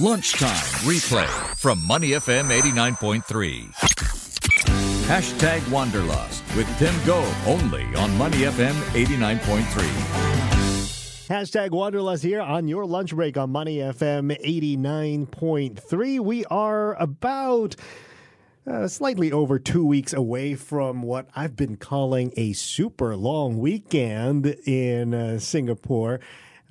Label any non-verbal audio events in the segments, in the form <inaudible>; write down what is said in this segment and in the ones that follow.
Lunchtime replay from Money FM 89.3. Hashtag Wanderlust with Tim Go only on Money FM 89.3. Hashtag Wanderlust here on your lunch break on Money FM 89.3. We are about uh, slightly over two weeks away from what I've been calling a super long weekend in uh, Singapore.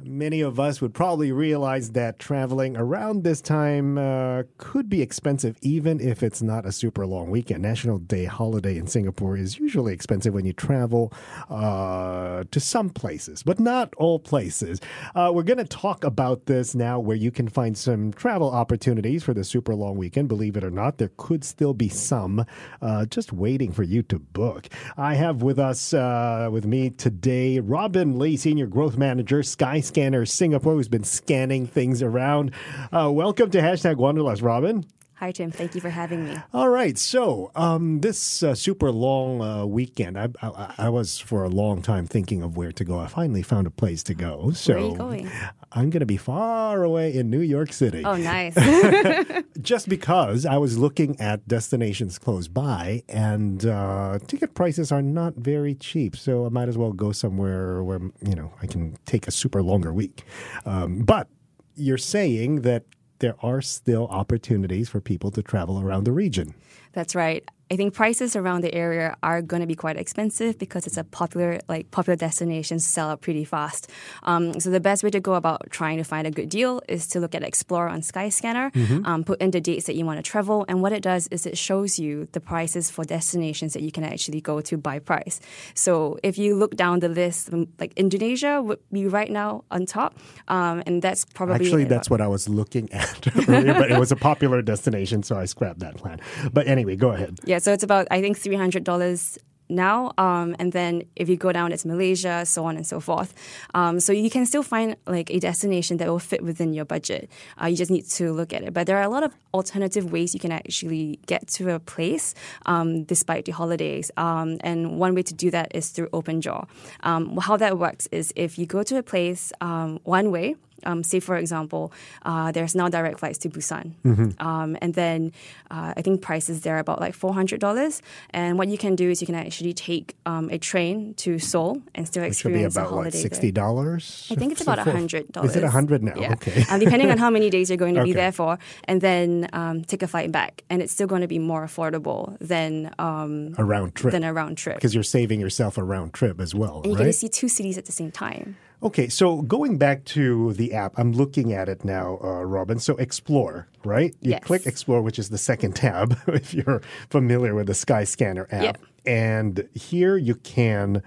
Many of us would probably realize that traveling around this time uh, could be expensive, even if it's not a super long weekend. National Day holiday in Singapore is usually expensive when you travel uh, to some places, but not all places. Uh, we're going to talk about this now, where you can find some travel opportunities for the super long weekend. Believe it or not, there could still be some uh, just waiting for you to book. I have with us, uh, with me today, Robin Lee, Senior Growth Manager, Sky Scanner Singapore, who's been scanning things around. Uh, welcome to Hashtag Wanderlust, Robin. Hi, Tim. Thank you for having me. All right. So, um, this uh, super long uh, weekend, I, I, I, was for a long time thinking of where to go. I finally found a place to go. So, where are you going? I'm going to be far away in New York City. Oh, nice. <laughs> <laughs> Just because I was looking at destinations close by, and uh, ticket prices are not very cheap. So, I might as well go somewhere where you know I can take a super longer week. Um, but you're saying that there are still opportunities for people to travel around the region. That's right. I think prices around the area are going to be quite expensive because it's a popular like popular destination sell out pretty fast. Um, so the best way to go about trying to find a good deal is to look at Explore on Skyscanner, mm-hmm. um, put in the dates that you want to travel, and what it does is it shows you the prices for destinations that you can actually go to by price. So if you look down the list, um, like Indonesia would be right now on top, um, and that's probably actually that's what I was looking at <laughs> earlier, but it was a popular destination, so I scrapped that plan. But anyway, go ahead. Yeah so it's about I think three hundred dollars now. Um, and then if you go down, it's Malaysia, so on and so forth. Um, so you can still find like a destination that will fit within your budget. Uh, you just need to look at it. But there are a lot of alternative ways you can actually get to a place um, despite the holidays. Um, and one way to do that is through OpenJaw. Um, how that works is if you go to a place um, one way, um, say, for example, uh, there's now direct flights to Busan. Mm-hmm. Um, and then uh, I think prices there are about like $400. And what you can do is you can actually take um, a train to Seoul and still Which experience about, a holiday. What, $60? I think it's about $100. Is it 100 now? Yeah. Okay. um, depending on how many days you're going to okay. be there for. And then um, take a flight back. And it's still going to be more affordable than um, a round trip. Than a round trip. Because you're saving yourself a round trip as well. And you right? get to see two cities at the same time. Okay, so going back to the app, I'm looking at it now, uh, Robin. So Explore, right? You yes. click Explore, which is the second tab, <laughs> if you're familiar with the Skyscanner app. Yep. And here you can,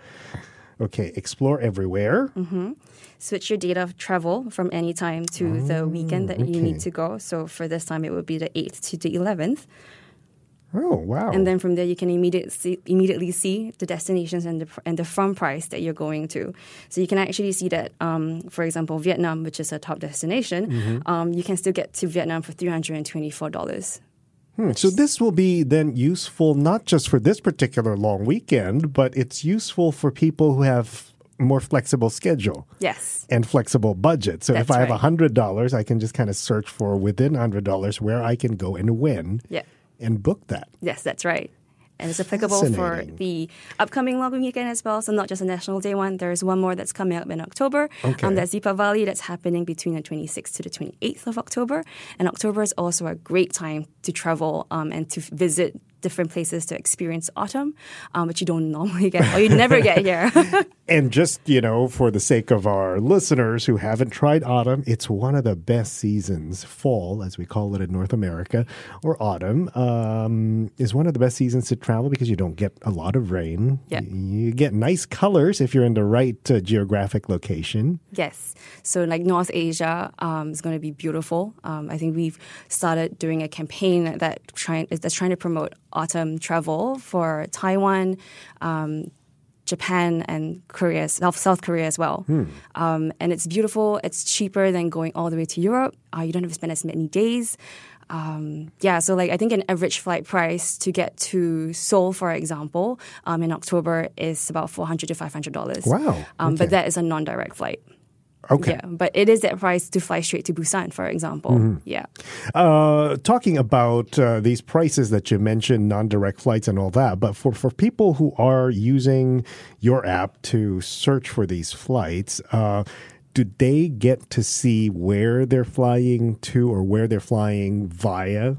okay, explore everywhere. Mm-hmm. Switch your date of travel from any time to oh, the weekend that okay. you need to go. So for this time, it would be the 8th to the 11th. Oh wow! And then from there, you can immediately see, immediately see the destinations and the and the from price that you're going to. So you can actually see that, um, for example, Vietnam, which is a top destination, mm-hmm. um, you can still get to Vietnam for three hundred and twenty four dollars. Hmm. So this will be then useful not just for this particular long weekend, but it's useful for people who have more flexible schedule. Yes. And flexible budget. So That's if I have right. $100, I can just kind of search for within $100 where I can go and when. Yeah and book that. Yes, that's right. And it's applicable for the upcoming long weekend as well. So not just a National Day one. There's one more that's coming up in October. Okay. Um, that's Deepavali that's happening between the 26th to the 28th of October. And October is also a great time to travel um, and to visit different places to experience autumn, um, which you don't normally get or you never get here. <laughs> <laughs> and just, you know, for the sake of our listeners who haven't tried autumn, it's one of the best seasons. Fall, as we call it in North America, or autumn, um, is one of the best seasons to travel because you don't get a lot of rain. Yeah. You get nice colors if you're in the right uh, geographic location. Yes. So, like North Asia um, is going to be beautiful. Um, I think we've started doing a campaign that trying that's trying to promote autumn travel for Taiwan, um, Japan, and Korea, South, South Korea as well. Hmm. Um, and it's beautiful. It's cheaper than going all the way to Europe. Uh, you don't have to spend as many days. Um, yeah, so like I think an average flight price to get to Seoul, for example, um, in October is about four hundred to five hundred dollars. Wow! Um, okay. But that is a non-direct flight. Okay. Yeah, but it is that price to fly straight to Busan, for example. Mm-hmm. Yeah. Uh, talking about uh, these prices that you mentioned, non-direct flights and all that, but for, for people who are using your app to search for these flights, uh, do they get to see where they're flying to or where they're flying via?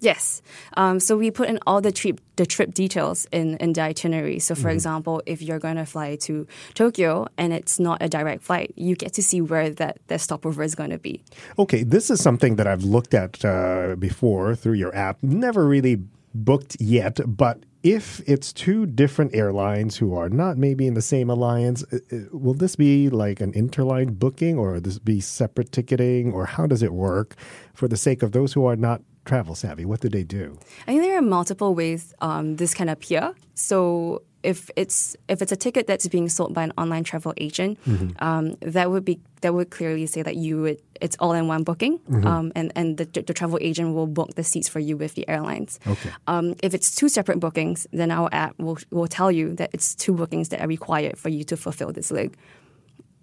Yes. Um, so we put in all the trip the trip details in, in the itinerary. So for example, if you're going to fly to Tokyo and it's not a direct flight, you get to see where that, that stopover is going to be. Okay, this is something that I've looked at uh, before through your app. Never really booked yet, but if it's two different airlines who are not maybe in the same alliance, uh, uh, will this be like an interline booking or this be separate ticketing or how does it work for the sake of those who are not travel savvy? What do they do? I think there are multiple ways um, this can appear. So if it's if it's a ticket that's being sold by an online travel agent, um, that would be that would clearly say that you would it's all in one booking, um, and and the, the travel agent will book the seats for you with the airlines. Okay. Um, if it's two separate bookings, then our app will will tell you that it's two bookings that are required for you to fulfill this leg.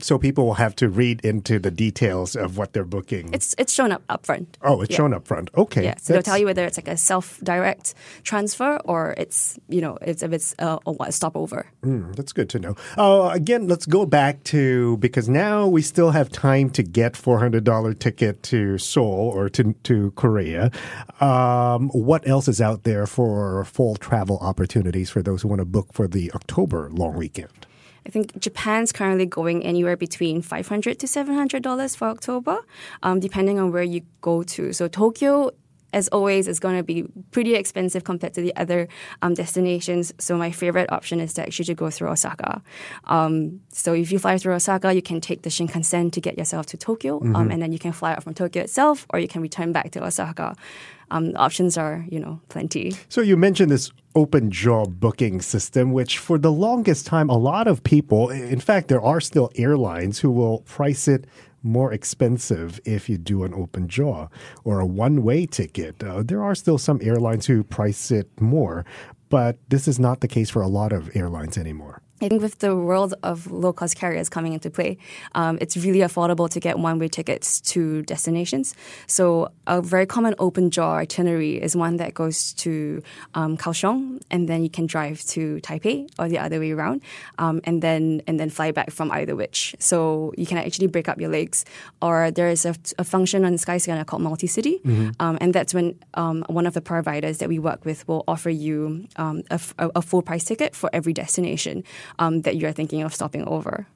So people will have to read into the details of what they're booking. It's it's shown up upfront. oh, it's yeah. shown up front. Okay. Yeah, so they'll tell you whether it's like a self-direct transfer or it's you know it's if it's a, a stopover. Mm, that's good to know. Uh, again, let's go back to because now we still have time to get four hundred dollar ticket to Seoul or to to Korea. Um, what else is out there for fall travel opportunities for those who want to book for the October long weekend? I think Japan's currently going anywhere between five hundred to seven hundred dollars for October, um, depending on where you go to. So Tokyo. As always, is going to be pretty expensive compared to the other um, destinations. So my favorite option is to actually to go through Osaka. Um, so if you fly through Osaka, you can take the Shinkansen to get yourself to Tokyo, um, and then you can fly out from Tokyo itself, or you can return back to Osaka. Um, options are, you know, plenty. So you mentioned this open jaw booking system, which for the longest time, a lot of people, in fact, there are still airlines who will price it more expensive if you do an open jaw or a one way ticket. Uh, there are still some airlines who price it more, but this is not the case for a lot of airlines anymore. I think with the world of low cost carriers coming into play, um, it's really affordable to get one way tickets to destinations. So, a very common open jaw itinerary is one that goes to um, Kaohsiung, and then you can drive to Taipei or the other way around, um, and then and then fly back from either which. So you can actually break up your legs. Or there is a, a function on Skyscanner called Multi City, um, and that's when um, one of the providers that we work with will offer you um, a, f- a- a full price ticket for every destination um, that you're thinking of stopping over.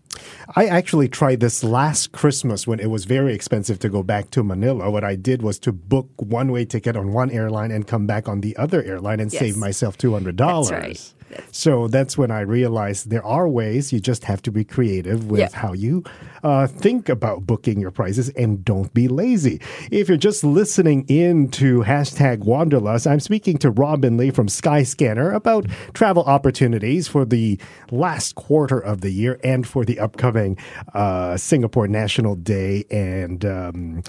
I actually tried this last Christmas when it was very expensive to go back to Manila. What I did was to book one way ticket on one airline and come back on the other airline and Yes. save myself $200. That's right. So that's when I realized there are ways. You just have to be creative with Yeah. how you uh, think about booking your prices and don't be lazy. If you're just listening in to hashtag Wanderlust, I'm speaking to Robin Lee from Skyscanner about travel opportunities for the last quarter of the year and for the upcoming uh, Singapore National Day and. Um,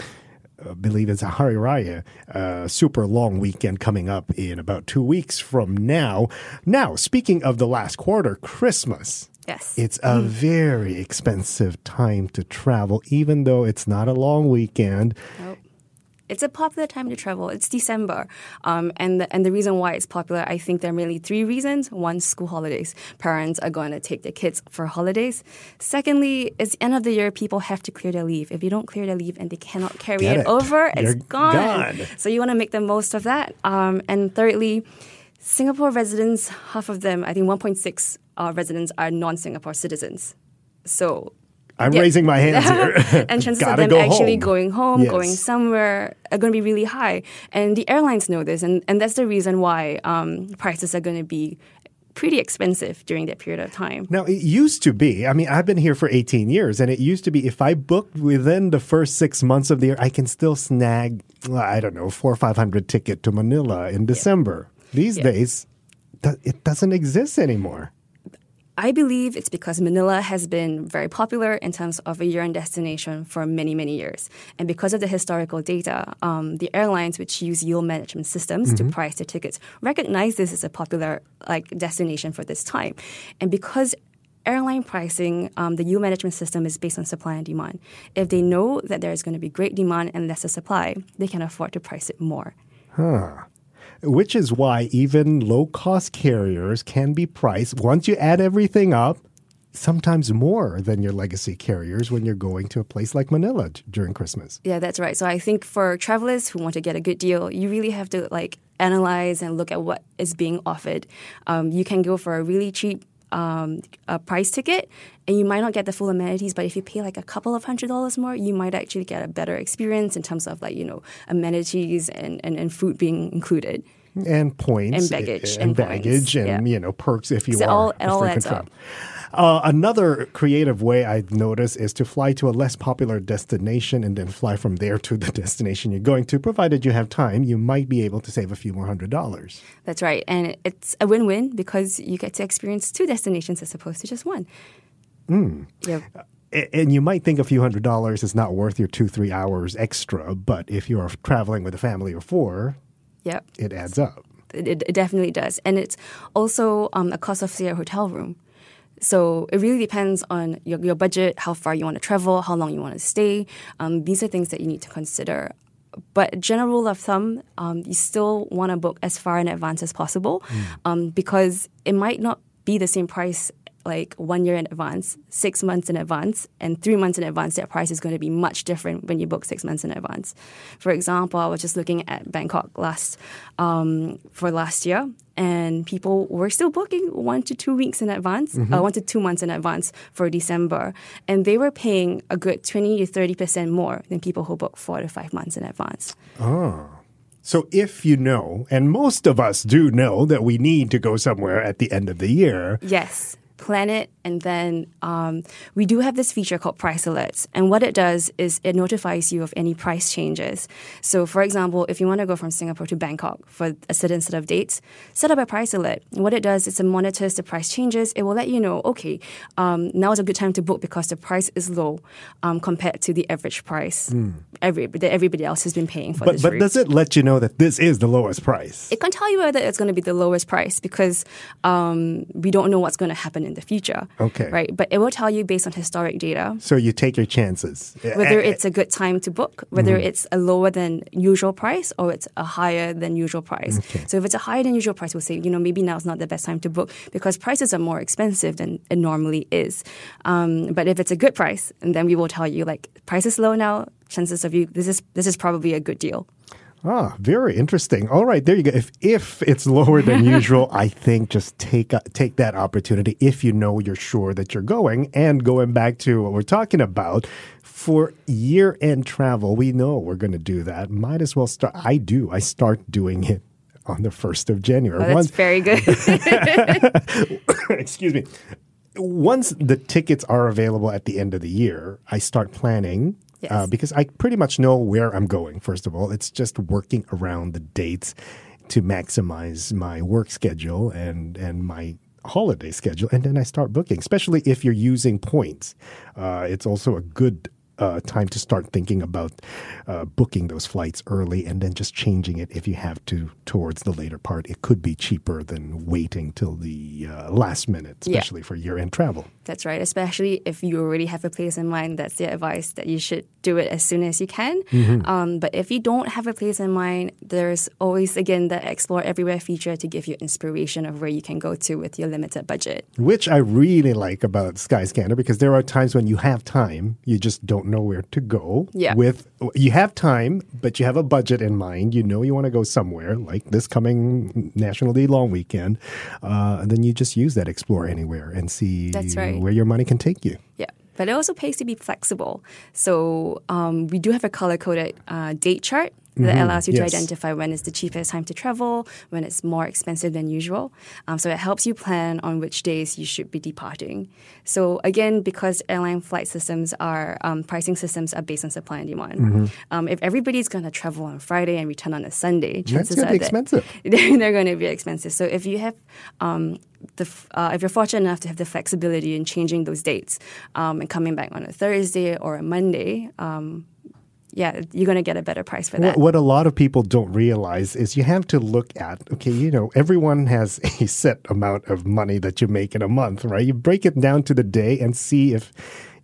believe it's a Hari Raya, uh, super long weekend coming up in about two weeks from now. Now, speaking of the last quarter, Christmas. Yes. It's a very expensive time to travel, even though it's not a long weekend. Nope. It's a popular time to travel. It's December, um, and the, and the reason why it's popular, I think there are mainly three reasons. One, school holidays. Parents are going to take their kids for holidays. Secondly, it's the end of the year. People have to clear their leave. If you don't clear their leave and they cannot carry it, it. over, You're it's gone. gone. So you want to make the most of that. Um, and thirdly, Singapore residents, half of them, I think 1.6 uh, residents are non-Singapore citizens. So I'm Yeah. raising my hands here. <laughs> and chances <laughs> of them go actually home. going home, Yes. going somewhere, are going to be really high. And the airlines know this, and, and that's the reason why um, prices are going to be pretty expensive during that period of time. Now, it used to be, I mean, I've been here for 18 years, and it used to be if I booked within the first six months of the year, I can still snag, I don't know, four or 500 ticket to Manila in December. These days, it doesn't exist anymore. I believe it's because Manila has been very popular in terms of a year-end destination for many, many years. And because of the historical data, um, the airlines which use yield management systems to price their tickets recognize this as a popular like destination for this time. And because airline pricing, um, the yield management system is based on supply and demand. If they know that there is going to be great demand and lesser supply, they can afford to price it more. Which is why even low cost carriers can be priced once you add everything up, sometimes more than your legacy carriers when you're going to a place like Manila d- during Christmas. Yeah, that's right. So I think for travelers who want to get a good deal, you really have to like analyze and look at what is being offered. Um, you can go for a really cheap um, a price ticket, and you might not get the full amenities. But if you pay like a couple of hundred dollars more, you might actually get a better experience in terms of like you know amenities and, and, and food being included. And points. And baggage, And, and baggage points, and, yeah. you know, perks if you are all- it all adds up. Uh, another creative way I've noticed is to fly to a less popular destination and then fly from there to the <laughs> destination you're going to. Provided you have time, you might be able to save a few more hundred dollars. That's right, and it's a win-win because you get to experience two destinations as opposed to just one. Yeah. A- And you might think a few hundred dollars is not worth your two, three hours extra, but if you are traveling with a family of four, Yep. it adds up. It, it, it definitely does. And it's also um, a cost of, say, a hotel room. So it really depends on your, your budget, how far you want to travel, how long you want to stay. Um, these are things that you need to consider. But general rule of thumb, um, you still want to book as far in advance as possible um, because it might not be the same price like one year in advance, six months in advance, and three months in advance, that price is going to be much different when you book six months in advance. For example, I was just looking at Bangkok last um, for last year, and people were still booking one to two weeks in advance, uh, one to two months in advance for December, and they were paying a good twenty to thirty percent more than people who book four to five months in advance. Oh. So if you know, and most of us do know that we need to go somewhere at the end of the year, Yes, plan it, and then um, we do have this feature called Price Alerts. And what it does is it notifies you of any price changes. So, for example, if you want to go from Singapore to Bangkok for a certain set of dates, set up a price alert. And what it does is it monitors the price changes. It will let you know, okay, um, now is a good time to book because the price is low um, compared to the average price every, that everybody else has been paying for but this but route does it let you know that this is the lowest price? it can tell you whether it's going to be the lowest price because um, we don't know what's going to happen in the future. Okay. Right. But it will tell you based on historic data So you take your chances. whether Eh, it's a good time to book, whether Mm-hmm. it's a lower than usual price or it's a higher than usual price. So if it's a higher than usual price, we'll say, you know, maybe now's not the best time to book because prices are more expensive than it normally is. Um, but if it's a good price, and then we will tell you like price is low now, chances of you this is this is probably a good deal. Ah, very interesting. All right, there you go. If if it's lower than <laughs> usual, I think just take uh, take that opportunity if you know you're sure that you're going. And going back to what we're talking about for year end travel, we know we're going to do that. Might as well start. I do. I start doing it on the first of January. Oh, that's Once- very good. <laughs> excuse me. Once the tickets are available at the end of the year, I start planning uh, because I pretty much know where I'm going. First of all, it's just working around the dates to maximize my work schedule and and my holiday schedule, and then I start booking. Especially if you're using points, uh, it's also a good. Uh, time to start thinking about uh, booking those flights early and then just changing it if you have to towards the later part. It could be cheaper than waiting till the uh, last minute, Yeah. especially for year end travel. That's right. Especially if you already have a place in mind, that's the advice that you should do it as soon as you can. Mm-hmm. Um, but if you don't have a place in mind, there's always, again, the Explore Everywhere feature to give you inspiration of where you can go to with your limited budget. Which I really like about Skyscanner because there are times when you have time, you just don't know where to go. Yeah. With you have time, but you have a budget in mind. You know you want to go somewhere like this coming National Day long weekend, uh, and then you just use that Explore Anywhere and see That's right. where your money can take you. Yeah. But it also pays to be flexible. So um, we do have a color coded uh, date chart that allows you Mm-hmm. Yes. to identify when is the cheapest time to travel, when it's more expensive than usual. Um, so it helps you plan on which days you should be departing. So again, because airline flight systems are um, pricing systems are based on supply and demand. Mm-hmm. Um, if everybody's going to travel on Friday and return on a Sunday, That's chances gonna are be that expensive. <laughs> they're, they're going to be expensive. So if you have um, the f- uh, if you're fortunate enough to have the flexibility in changing those dates um, and coming back on a Thursday or a Monday, um, yeah, you're going to get a better price for that. What, what a lot of people don't realize is you have to look at, okay, you know, everyone has <laughs> a set amount of money that you make in a month, right? You break it down to the day and see if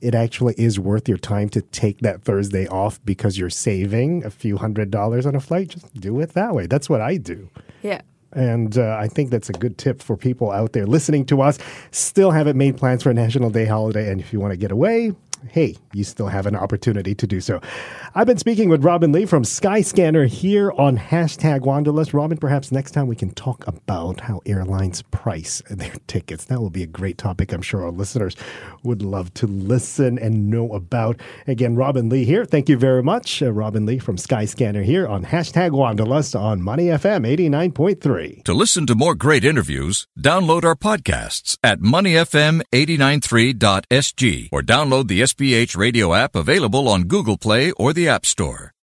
it actually is worth your time to take that Thursday off because you're saving a few hundred dollars on a flight. Just do it that way. That's what I do. Yeah. And uh, I think that's a good tip for people out there listening to us. Still haven't made plans for a National Day holiday. And if you want to get away, hey, you still have an opportunity to do so. I've been speaking with Robin Lee from Skyscanner here on hashtag Wanderlust. Robin, perhaps next time we can talk about how airlines price their <laughs> tickets. That will be a great topic. I'm sure our listeners would love to listen and know about. Again, Robin Lee here. Thank you very much. Uh, Robin Lee from Skyscanner here on hashtag Wanderlust on Money FM 89.3. To listen to more great interviews, download our podcasts at moneyfm893.sg or download the SPH radio app available on Google Play or the App Store.